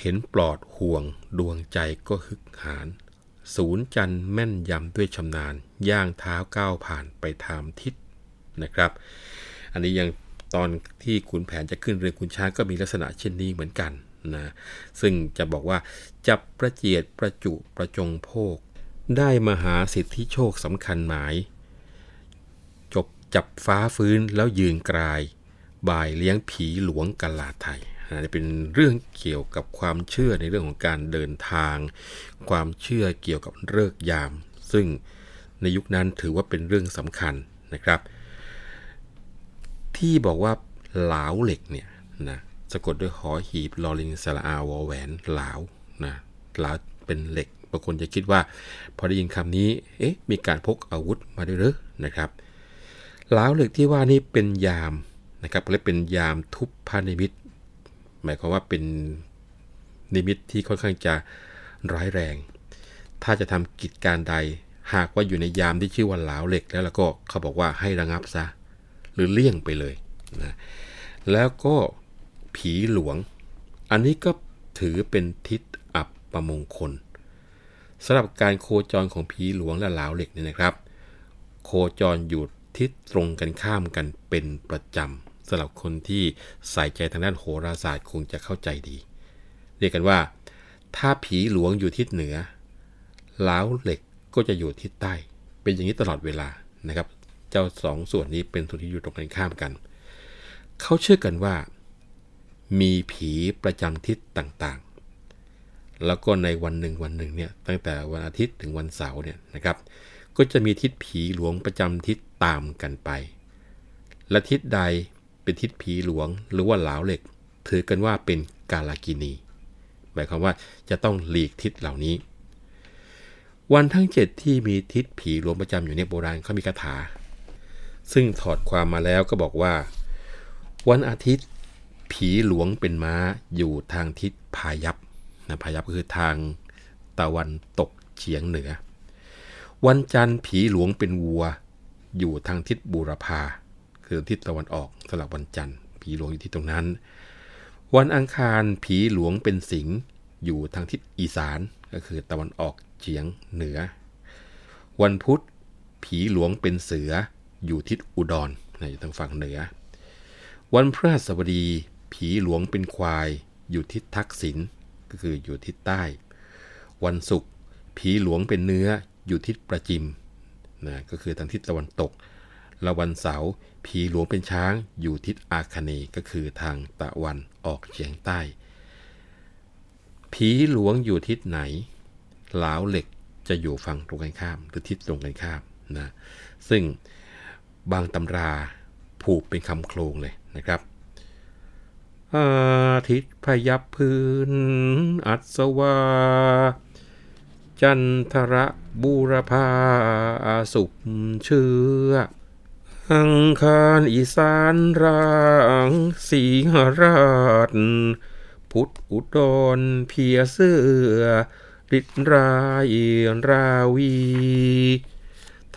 เห็นปลอดห่วงดวงใจก็ฮึกหานศูนย์จันแม่นยำด้วยชำนาญ ย่างเท้าก้าวผ่านไปทามทิศนะครับ อันนี้ยังตอนที่ขุนแผนจะขึ้นเรือขุนช้างก็มีลักษณะเช่นนี้เหมือนกัน นะซึ่งจะบอกว่าจับประเจียดประจุประจงโภค ได้มหาสิทธิโชคสำคัญหมาย จบจับฟ้าฟื้นแล้วยืนกลาย บ่ายเลี้ยงผีหลวงกลาไทยนนี้เป็นเรื่องเกี่ยวกับความเชื่อในเรื่องของการเดินทาง ความเชื่อเกี่ยวกับเลิกยาม ซึ่งในยุคนั้นถือว่าเป็นเรื่องสำคัญนะครับ ที่บอกว่าเหลาเหล็กเนี่ยนะ สะกดด้วยหอหีบลอลิงสระอาวอแหวนหลาวนะหลาวเป็นเหล็กบางคนจะคิดว่า พอได้ยินคำนี้เอ๊ะมีการพกอาวุธมาด้วยหรือนะครับหลาวเหล็กที่ว่านี่เป็นยามนะครับและเป็นยามทุพพานิมิตหมายความว่าเป็นนิมิตที่ค่อนข้างจะร้ายแรง ถ้าจะทำกิจการใด หากว่าอยู่ในยามที่ชื่อว่าหลาวเหล็กแล้วแล้วก็เขาบอกว่าให้ระงับซะ หรือเลี่ยงไปเลยนะแล้วก็ ผีหลวง อันนี้ก็ถือเป็นทิศอับประมงคลสำหรับการโคจรของผีหลวงและหลาวเหล็กเนี่ยนะครับ โคจรอยู่ทิศตรงกันข้ามกันเป็นประจำสำหรับคนที่ใส่ใจทางด้านโหราศาสตร์คงจะเข้าใจดี เรียกกันว่า ถ้าผีหลวงอยู่ทิศเหนือหลาวเหล็กก็จะอยู่ทิศใต้ เป็นอย่างนี้ตลอดเวลานะครับ เจ้าสองส่วนนี้เป็นส่วนที่อยู่ตรงกันข้ามกัน เขาเชื่อกันว่า มีผีประจำทิศต่างๆ แล้วก็ในวันหนึ่งวันหนึ่งเนี่ยตั้งแต่วันอาทิตย์ถึงวันเสาร์เนี่ยนะครับ ก็จะมีทิศผีหลวงประจำทิศตามกันไป และทิศใดเป็นทิศผีหลวงหรือว่าหลาวเหล็ก ถือกันว่าเป็นกาลากินี หมายความว่าจะต้องหลีกทิศเหล่านี้ วันทั้งเจ็ดที่มีทิศผีหลวงประจำอยู่ในโบราณเขามีคาถา ซึ่งถอดความมาแล้วก็บอกว่า วันอาทิตย์ ผีหลวงเป็นม้าอยู่ทางทิศพายัพนะพายัพก็คือทางตะวันตกเฉียงเหนือ วันจันทร์ผีหลวงเป็นวัว อยู่ทางทิศบูรพา คือทิศตะวันออกสลับวันจันทร์ ผีหลวงอยู่ที่ตรงนั้น วันอังคารผีหลวงเป็นสิงห์อยู่ทางทิศอีสานก็คือตะวันออกเฉียงเหนือ วันพุธผีหลวงเป็นเสืออยู่ทิศอุดรนะอยู่ทางฝั่งเหนือ วันพฤหัสบดี ผีหลวงเป็นควาย อยู่ทิศทักษิณก็คืออยู่ทิศใต้ วันศุกร์ผีหลวงเป็นเนื้ออยู่ทิศประจิมนะก็คือทางทิศตะวันตก และวันเสาร์ผีหลวงเป็นช้างอยู่ทิศอาคเนย์ก็คือทางตะวันออกเฉียงใต้ ผีหลวงอยู่ทิศไหนหลาวเหล็กจะอยู่ฝั่งตรงกันข้ามหรือทิศตรงกันข้ามนะซึ่งบางตำราผูกเป็นคำโครงเลยนะครับ อาทิตย์พยับพื้น อัศวา จันทระบูรพาสุขเชื่อ อังคารอีสานร่างสีหราช พุทธอุดรเพียเสื้อฤทธิ์รายราวี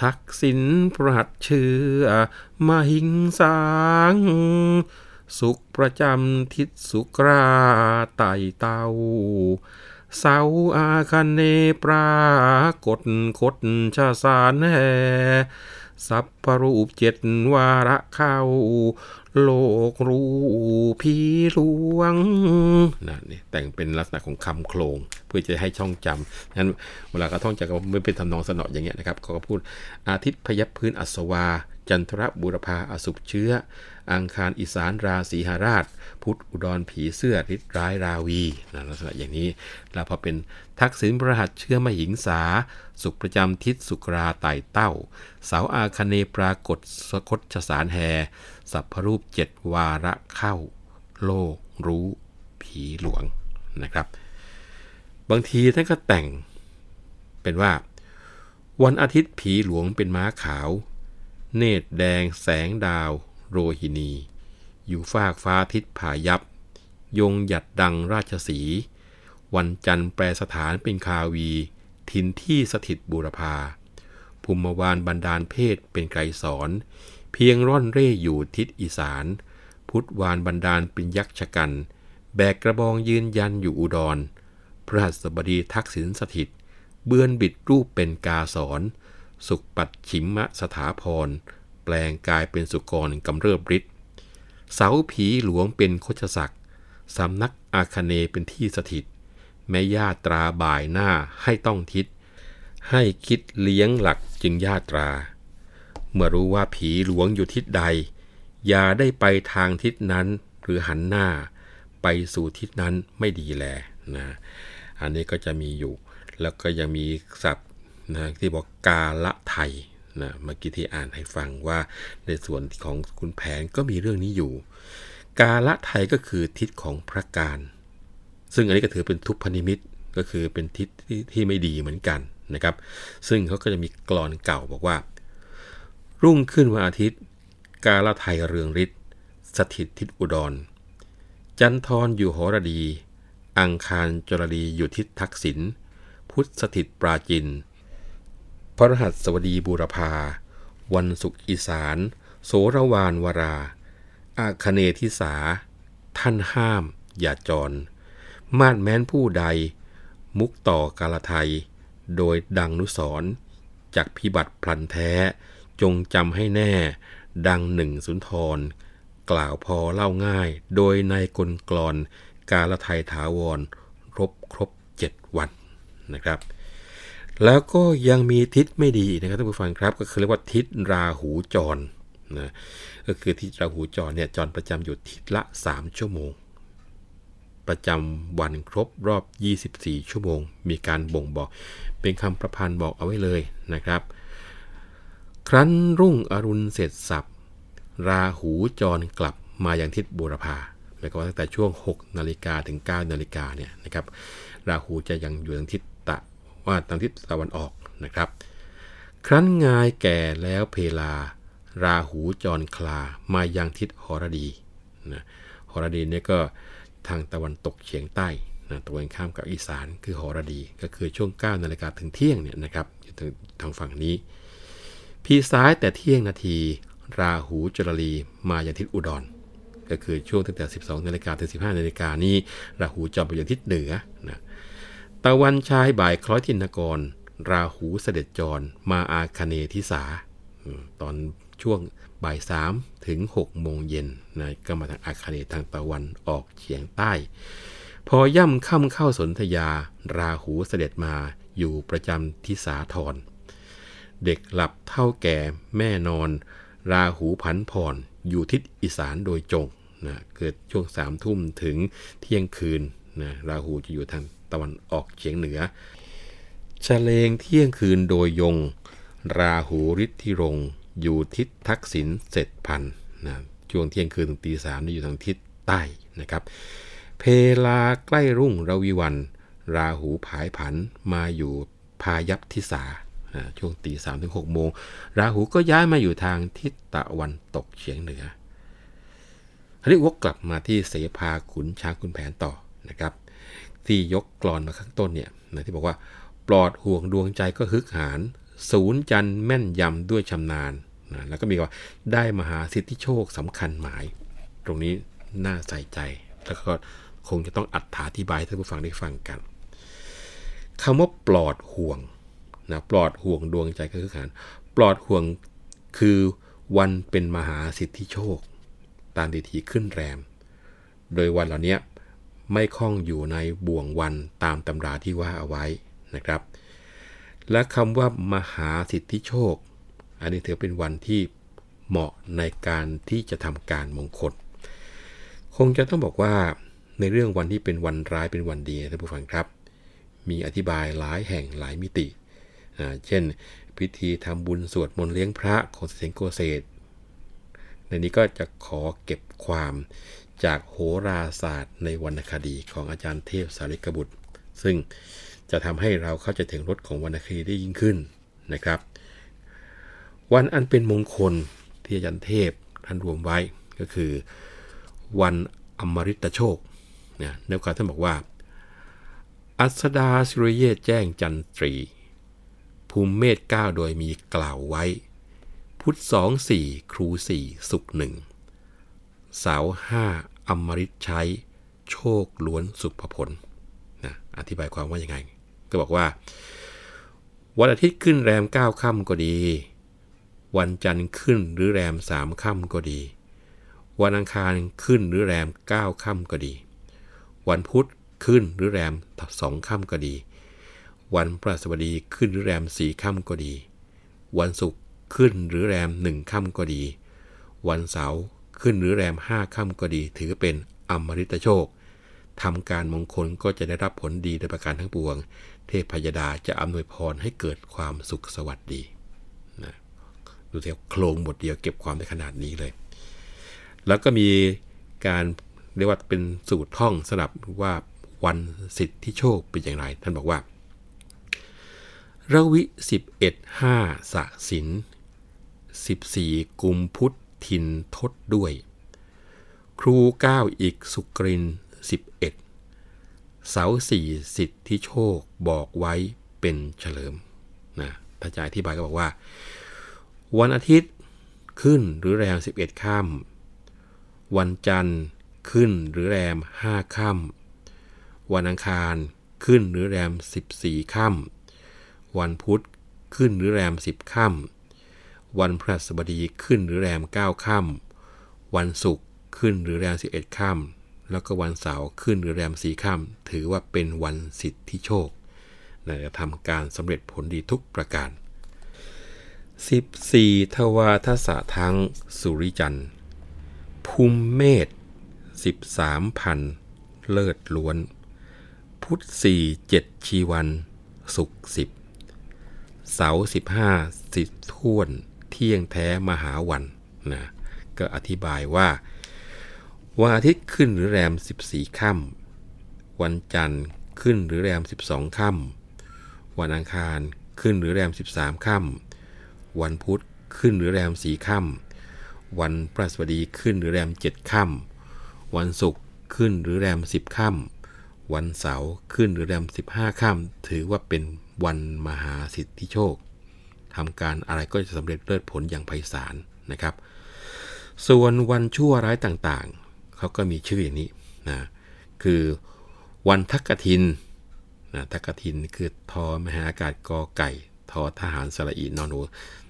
ทักษิณปรัดเชื่อมาหิงสาง สุขประจำทิศสุกราไต่เตาเสาอาคันเนปรากฏคดชาสารแห่สัพพรูปเจ็ดวาระเข้า โลกรู้พีหลวงนะนี่แต่งเป็นลักษณะของคำโครงเพื่อจะให้ช่องจำนั้นเวลาเขาท่องจำก็ไม่เป็นทำนองสนออย่างเงี้ยนะครับเขาก็พูดอาทิตย์พยับพื้นอัศวา จันทรบุรพาอสุปเชื้อ อังคารอีสานราศีหาราช พุทธอุดรผีเสื้อฤทธิ์ร้ายราวีนะลักษณะอย่างนี้ แล้วพอเป็นทักษิณพระหัสเชื้อมหิงสา สุขประจำทิศสุกราไต่เต้า เสาอาคเนปรากฏสคตชสารแหสัพพรูปเจ็ดวาระเข้า โลกรู้ผีหลวงนะครับ บางทีท่านก็แต่งเป็นว่า วันอาทิตย์ผีหลวงเป็นม้าขาว เนตรแดงแสงดาว โรหินี อยู่ฟากฟ้าทิศผายับ ยงหยัดดังราชสี วันจันทร์แปรสถานเป็นคาวี ทินที่สถิตบูรพาภูมิวานบันดาลเพศเป็นไกรสอน เพียงร่อนเร่อยู่ทิศอีสาน พุทธวานบันดาลเป็นยักษ์ชกัน แบกกระบองยืนยันอยู่อุดร พระหัสบดีทักษิณสถิต เบือนบิดรูปเป็นกาสอน สุขปัดฉิมมะสถาพร แปลงกายเป็นสุกรกำเริบฤทธิ์เสาผีหลวงเป็นโคชศักดิ์สำนักอาคเนเป็นที่สถิต แม่ญาตราบ่ายหน้าให้ต้องทิศ ให้คิดเลี้ยงหลักจึงญาตรา เมื่อรู้ว่าผีหลวงอยู่ทิศใด อย่าได้ไปทางทิศนั้นหรือหันหน้า ไปสู่ทิศนั้นไม่ดีแลนะอันนี้ก็จะมีอยู่ แล้วก็ยังมีศัพท์นะที่บอกกาละไทย นะเมื่อกี้ที่อ่านให้ฟังว่าในส่วนของคุณแผนก็มีเรื่องนี้อยู่ กาละไทยก็คือทิศของพระการ ซึ่งอันนี้ก็ถือเป็นทุพพนิมิตก็คือเป็นทิศที่ที่ไม่ดีเหมือนกันนะครับ ซึ่งเขาก็จะมีกรอนเก่าบอกว่า รุ่งขึ้นวันอาทิตย์ กาละไทยเรืองฤทธิ์สถิตทิศอุดร จันทรอยู่หรดี อังคารจรดีอยู่ทิศทักษิณพุทธสถิตปราจิน พระรหัสสวดีบูรพา วันศุกร์อีสาน โสรวานวรา อาคเนทิสา ท่านห้าม อย่าจร มาดแม้นผู้ใด มุกต่อกาลไทย โดยดังนุสรจากพิบัติพลันแท้ จงจำให้แน่ ดังหนึ่งสุนทร กล่าวพอเล่าง่าย โดยในกลกรอน กาลไทยถาวร รบครบเจ็ดวันนะครับ แล้วก็ยังมีทิศไม่ดีนะครับท่านผู้ฟังครับ ก็คือเรียกว่าทิศราหูจรนะก็คือทิศราหูจรเนี่ยจรประจำอยู่ทิศละ 3 ชั่วโมง ประจำวันครบรอบ 24 ชั่วโมง มีการบ่งบอก เป็นคำประพันธ์บอกเอาไว้เลยนะครับ ครั้นรุ่งอรุณเสร็จสับราหูจรกลับมาอย่างทิศบูรพาหมายความว่าตั้งแต่ช่วง 6 นาฬิกาถึง 9 นาฬิกาเนี่ยนะครับ ราหูจะยังอยู่ทางทิศ ว่าทางทิศตะวันออกนะครับ ครั้นงายแก่แล้วเพลา ราหูจรคลามายังทิศหรดีนะหรดีเนี่ยก็ทางตะวันตกเฉียงใต้นะตะวันข้ามกับอีสานคือหรดี ก็คือช่วง9นาฬิกาถึงเที่ยงเนี่ยนะครับอยู่ทางทางฝั่งนี้พีซ้ายแต่เที่ยงนาที ราหูจรลีมาย่างทิศอุดร ก็คือช่วงตั้งแต่ 12นาฬิกาถึง 15นาฬิกานี้ ราหูจรไปย่างทิศเหนือนะ ตะวันชายบ่ายคล้อยทินกร ราหูเสด็จจร มาอาคเนทิสา ตอนช่วงบ่ายสามถึง6โมงเย็นนะก็มาทางอาคเนทางตะวันออกเฉียงใต้ พอย่ำค่ำเข้าสนธยา ราหูเสด็จมาอยู่ประจำทิสาธรเด็กหลับเท่าแก่แม่นอน ราหูผันผ่อนอยู่ทิศอีสานโดยจงนะเกิดช่วงสามทุ่มถึงเที่ยงคืนนะราหูจะอยู่ทาง ตะวันออกเฉียงเหนือชะเลงเที่ยงคืนโดยยง ราหูฤทธิรงอยู่ทิศทักษิณเสร็จพันนะช่วงเที่ยงคืนถึงตีสามนี่อยู่ทางทิศใต้นะครับ เพลาใกล้รุ่งระวิวัน ราหูผายผันมาอยู่พายัพทิสาช่วงตีสามถึงหกโมง ราหูก็ย้ายมาอยู่ทางทิศตะวันตกเฉียงเหนืออันนี้วกกลับมาที่เสภาขุนช้างขุนแผนต่อนะครับ ที่ยกกรอนมาข้างต้นเนี่ยนะที่บอกว่าปลอดห่วงดวงใจก็ฮึกหานศูนย์จันแม่นยำด้วยชำนาญนะแล้วก็มีว่าได้มหาสิทธิโชคสำคัญหมาย ตรงนี้น่าใส่ใจ แล้วก็คงจะต้องอัดถาธิบายให้ท่านผู้ฟังได้ฟังกันคำว่าปลอดห่วงนะปลอดห่วงดวงใจก็คือการปลอดห่วงคือวันเป็นมหาสิทธิโชค ตามดีทีขึ้นแรม โดยวันเหล่านี้ ไม่คล้องอยู่ในบ่วงวันตามตำราที่ว่าเอาไว้นะครับ และคำว่ามหาสิทธิโชค อันนี้ถือเป็นวันที่เหมาะในการที่จะทำการมงคล คงจะต้องบอกว่าในเรื่องวันที่เป็นวันร้ายเป็นวันดีท่านผู้ฟังครับ มีอธิบายหลายแห่งหลายมิติ เช่น พิธีทำบุญสวดมนต์เลี้ยงพระของเสงโกเศษในนี้ก็จะขอเก็บความ จากโหราศาสตร์ในวรรณคดีของอาจารย์เทพสาริกบุตร ซึ่งจะทำให้เราเข้าใจถึงรสของวรรณคดีได้ยิ่งขึ้นนะครับ วันอันเป็นมงคลที่อาจารย์เทพท่านรวมไว้ก็คือ วันอมริตโชคเนี่ยเนื้อความท่านบอกว่า อัสดาสุริเยแจ้งจันทรี ภูมิเมธก้าโดยมีกล่าวไว้ พุทธสองสี่ครูสี่สุขหนึ่ง สาห้าอมริตใช้โชคล้วนสุภผลนะอธิบายความว่ายังไง ก็บอกว่า วันอาทิตย์ขึ้นแรมเก้าค่ำก็ดี วันจันทร์ขึ้นหรือแรมสามค่ำก็ดี วันอังคารขึ้นหรือแรมเก้าค่ำก็ดี วันพุธขึ้นหรือแรมสองค่ำก็ดี วันพฤหัสบดีขึ้นหรือแรมสี่ค่ำก็ดี วันศุกร์ขึ้นหรือแรมหนึ่งค่ำก็ดี วันเสาร์ ขึ้นหรือแรมห้าค่ำก็ดี ถือเป็นอมฤตโชคทำการมงคลก็จะได้รับผลดีโดยประการทั้งปวง เทพพยดาจะอำนวยพรให้เกิดความสุขสวัสดีนะดูเทียโครงบทเดียวเก็บความได้ขนาดนี้เลย แล้วก็มีการเรียกว่าเป็นสูตรท่องสลับว่าวันสิทธิโชคเป็นอย่างไร ท่านบอกว่า ระวิ 11 5สะสิน14 กุมพุทธ ทินทดด้วย ครู9อีกสุกริน11เสาสี่สิทธิโชคบอกไว้เป็นเฉลิมนะถ้าจะอธิบายก็บอกว่า วันอาทิตย์ขึ้นหรือแรม 11ค่ำวันจันทร์ขึ้นหรือแรม 5ค่ำวันอังคารขึ้นหรือแรม 14ค่ำวันพุธขึ้นหรือแรม 10ค่ำ วันพฤหัสบดีขึ้นหรือแรม 9 ค่ำวันศุกร์ขึ้นหรือแรม 11 ค่ำแล้วก็วันเสาร์ขึ้นหรือแรม 4 ค่ำถือว่าเป็นวันสิทธิโชคจะทำการสำเร็จผลดีทุกประการ 14 ทวาทศทั้งสุริจันทร์ภูมิเมษ13พันเลิศล้วน พุทธสี่เจ็ดชีวัน สุกสิบเสาสิบห้าสิท่วน เที่ยงแท้มหาวันนะก็อธิบายว่าวันอาทิตย์ขึ้นหรือแรม 14ค่ำวันจันทร์ขึ้นหรือแรม 12ค่ำวันอังคารขึ้นหรือแรม 13ค่ำวันพุธขึ้นหรือแรม4ค่ำวันพฤหัสบดีขึ้นหรือแรม7ค่ำวันศุกร์ขึ้นหรือแรม10ค่ำวันเสาร์ขึ้นหรือแรม15ค่ำถือว่าเป็นวันมหาสิทธิโชค ทำการอะไรก็จะสำเร็จเลิศผลอย่างไพศาลนะครับ ส่วนวันชั่วร้ายต่างๆ เขาก็มีชื่ออย่างนี้นะคือวันทักกทินนะทักกทินคือทอมหาอากาศกอไก่ทอทหารสระอีนอนู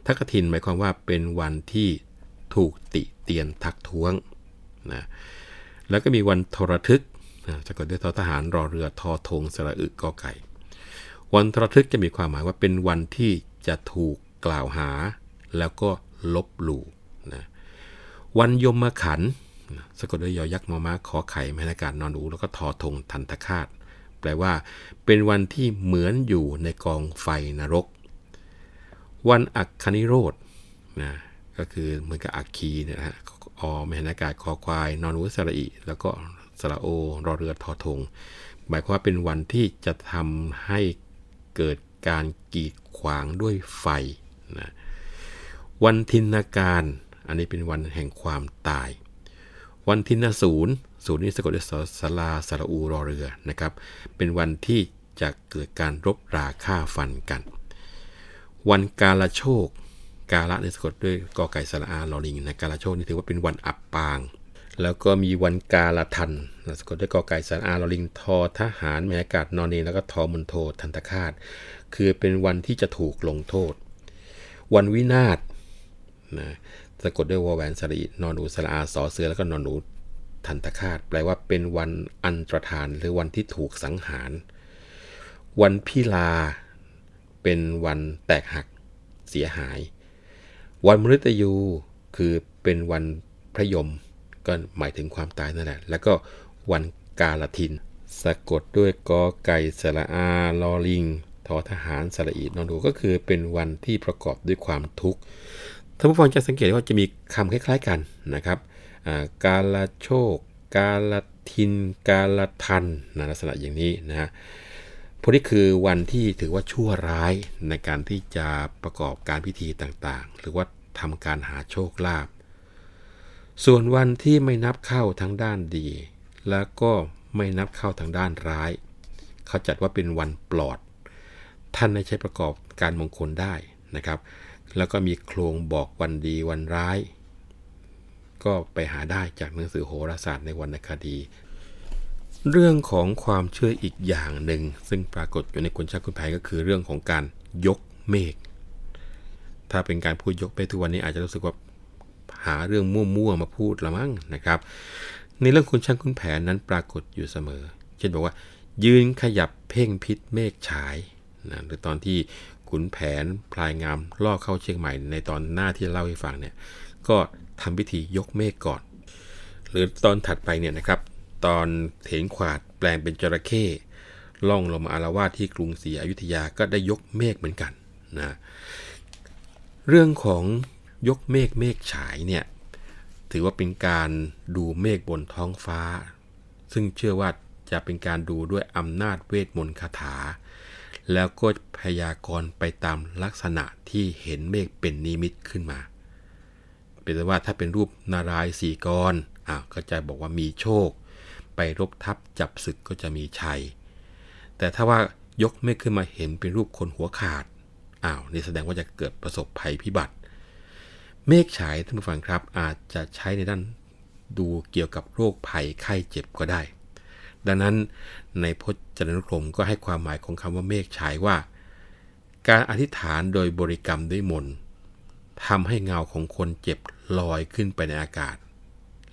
ทักกทินหมายความว่าเป็นวันที่ถูกติเตียนทักท้วงนะแล้วก็มีวันทรทึกนะสะกดด้วยทอทหารรอเรือทอธงสระอึกกอไก่ วันทรทึกจะมีความหมายว่าเป็นวันที่ จะถูกกล่าวหาแล้วก็ลบหลู่นะวันยมขันสะกดด้วยยอยักษ์มอมาขอไข่แมนากาศนอนอูแล้วก็ทอทงทันตคาตแปลว่า เป็นวันที่เหมือนอยู่ในกองไฟนรก วันอักคณิโรธนะก็คือเหมือนกับอักคีเนี่ยนะฮะอแมนากาศคอควายนอนอูสระอีแล้วก็สระโอรอเรือทอทงหมายความว่าเป็นวันที่จะทำให้เกิด การกีดขวางด้วยไฟนะวันทินาการ อันนี้เป็นวันแห่งความตาย วันทินศูนย์ศูนย์นี้สะกดด้วยสลาสระอูรอเรือนะครับ เป็นวันที่จะเกิดการรบราฆ่าฟันกัน วันกาลโชค กาละในสะกดด้วยกอไก่สระอาลอลิงนะกาลโชคนี่ถือว่าเป็นวันอับปาง แล้วก็มีวันกาลทันสะกดด้วยกอไก่สระอาลอลิงทอทหารแมอากาศนอนเนแล้วก็ทอมนโททันตคาต คือเป็นวันที่จะถูกลงโทษ วันวินาศนะสะกดด้วยวอแหวนสรีนอนูสราสอเสือแล้วก็นอนูทันตคาตแปลว่าเป็นวันอันตรธานหรือวันที่ถูกสังหาร วันพิลา เป็นวันแตกหักเสียหาย วันมฤตยูคือเป็นวันพระยมก็หมายถึงความตายนั่นแหละ แล้วก็วันกาลทิน สะกดด้วยกอไก่สระอาลอลิง ทอทหารสระอีนอนดูก็คือเป็นวันที่ประกอบด้วยความทุกข์ท่านผู้ฟังจะสังเกตว่าจะมีคำคล้าย ๆกันนะครับกาลโชค กาลทิน กาลทันนะลักษณะอย่างนี้นะฮะพวกนี้คือวันที่ถือว่าชั่วร้ายในการที่จะประกอบการพิธีต่างๆ หรือว่าทำการหาโชคลาภส่วนวันที่ไม่นับเข้าทั้งด้านดี แล้วก็ไม่นับเข้าทางด้านร้าย เขาจัดว่าเป็นวันปลอด ท่านใช้ประกอบการมงคลได้นะครับ แล้วก็มีโครงบอกวันดีวันร้าย ก็ไปหาได้จากหนังสือโหราศาสตร์ในวรรณคดี เรื่องของความเชื่ออีกอย่างหนึ่ง ซึ่งปรากฏอยู่ในคนชักคุณแผนก็คือเรื่องของการยกเมฆถ้าเป็นการพูดยกเมฆทุกวันนี้อาจจะรู้สึกว่าหาเรื่องมั่วๆมาพูดละมั้งนะครับ ในเรื่องคุณช่างคุณแผนนั้นปรากฏอยู่เสมอ เช่นบอกว่า ยืนขยับเพ่งพิษเมฆฉาย นะหรือตอนที่ขุนแผนพลายงามล่อเข้าเชียงใหม่ในตอนหน้าที่เล่าให้ฟังเนี่ยก็ทำพิธียกเมฆก่อน หรือตอนถัดไปเนี่ยนะครับ ตอนเถนขวาดแปลงเป็นจระเข้ล่องลงมาอารวาสที่กรุงศรีอยุธยาก็ได้ยกเมฆเหมือนกันนะเรื่องของยกเมฆเมฆฉายเนี่ยถือว่าเป็นการดูเมฆบนท้องฟ้า ซึ่งเชื่อว่าจะเป็นการดูด้วยอำนาจเวทมนต์คาถา แล้วก็พยากรณ์ไปตามลักษณะที่เห็นเมฆเป็นนิมิตขึ้นมา เป็นว่าถ้าเป็นรูปนารายสีกรอ่าก็จะบอกว่ามีโชค ไปรบทับจับศึกก็จะมีชัย แต่ถ้าว่ายกเมฆขึ้นมาเห็นเป็นรูปคนหัวขาดอ้าวนี่แสดงว่าจะเกิดประสบภัยพิบัติ เมฆฉายท่านผู้ฟังครับอาจจะใช้ในด้านดูเกี่ยวกับโรคภัยไข้เจ็บก็ได้ ดังนั้นในพจนานุกรมก็ให้ความหมายของคำว่าเมฆฉายว่า การอธิษฐานโดยบริกรรมด้วยมนทำให้เงาของคนเจ็บลอยขึ้นไปในอากาศ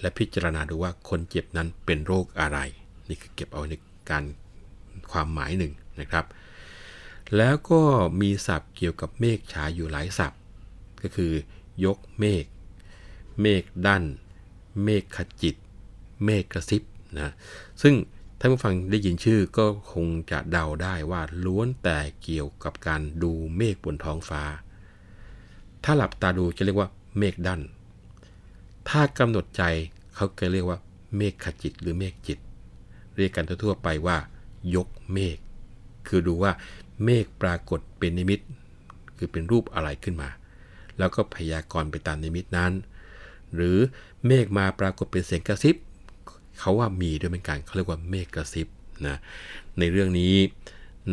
และพิจารณาดูว่าคนเจ็บนั้นเป็นโรคอะไร นี่คือเก็บเอาในการความหมายหนึ่งนะครับ แล้วก็มีศัพท์เกี่ยวกับเมฆฉายอยู่หลายศัพท์ ก็คือยกเมฆ เมฆดันเมฆขจิต เมฆกระซิบนะ ซึ่ง ท่านผู้ฟังได้ยินชื่อก็คงจะเดาได้ว่าล้วนแต่เกี่ยวกับการดูเมฆบนท้องฟ้า ถ้าหลับตาดูจะเรียกว่าเมฆดันถ้ากำหนดใจเขาจะเรียกว่าเมฆขจิตหรือเมฆจิต เรียกกันทั่วไปว่า ยกเมฆคือดูว่าเมฆปรากฏเป็นนิมิต คือเป็นรูปอะไรขึ้นมา แล้วก็พยากรณ์ไปตามนิมิตนั้น หรือเมฆมาปรากฏเป็นเสียงกระซิบ เขาว่ามีด้วยเหมือนกันเขาเรียกว่าเมฆกระซิบนะในเรื่องนี้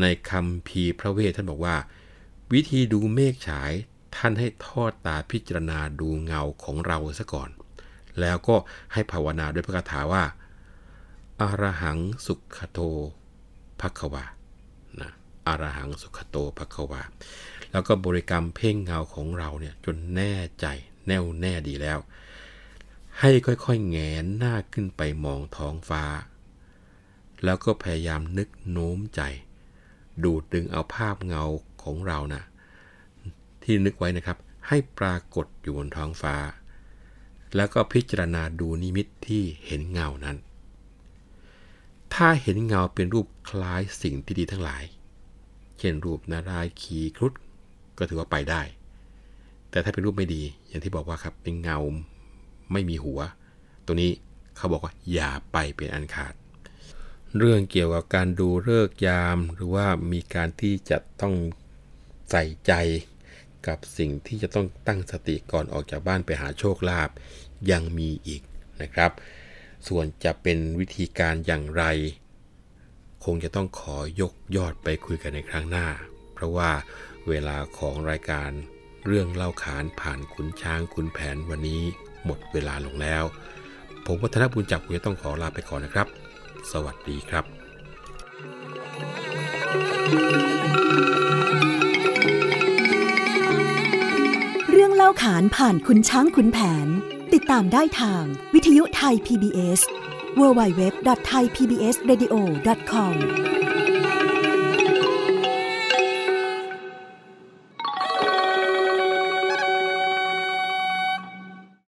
ในคำพีพระเวทท่านบอกว่า วิธีดูเมฆฉายท่านให้ทอดตาพิจารณาดูเงาของเราซะก่อน แล้วก็ให้ภาวนาด้วยพระคาถาว่าอารหังสุขโตภควานะอารหังสุขโตภควา แล้วก็บริกรรมเพ่งเงาของเราเนี่ยจนแน่ใจแน่วแน่ดีแล้ว ให้ค่อยๆแงนหน้าขึ้นไปมองท้องฟ้า แล้วก็พยายามนึกโน้มใจ ดูดดึงเอาภาพเงาของเรานะที่นึกไว้นะครับ ให้ปรากฏอยู่บนท้องฟ้า แล้วก็พิจารณาดูนิมิตที่เห็นเงานั้น ถ้าเห็นเงาเป็นรูปคล้ายสิ่งที่ดีทั้งหลาย เช่นรูปนารายขีครุฑก็ถือว่าไปได้ แต่ถ้าเป็นรูปไม่ดีอย่างที่บอกว่าครับเป็นเงา ไม่มีหัว ตัวนี้เขาบอกว่าอย่าไปเป็นอันขาด เรื่องเกี่ยวกับการดูเลิกยามหรือว่ามีการที่จะต้องใส่ใจกับสิ่งที่จะต้องตั้งสติก่อนออกจากบ้านไปหาโชคลาภยังมีอีกนะครับ ส่วนจะเป็นวิธีการอย่างไร คงจะต้องขอยกยอดไปคุยกันในครั้งหน้า เพราะว่าเวลาของรายการเรื่องเล่าขานผ่านขุนช้างขุนแผนวันนี้ หมดเวลาลงแล้ว ผมวัฒนบุญจับผมจะต้องขอลาไปก่อนนะครับ สวัสดีครับ เรื่องเล่าขานผ่านคุณช้างขุนแผน ติดตามได้ทาง วิทยุไทย PBS www.thaipbsradio.com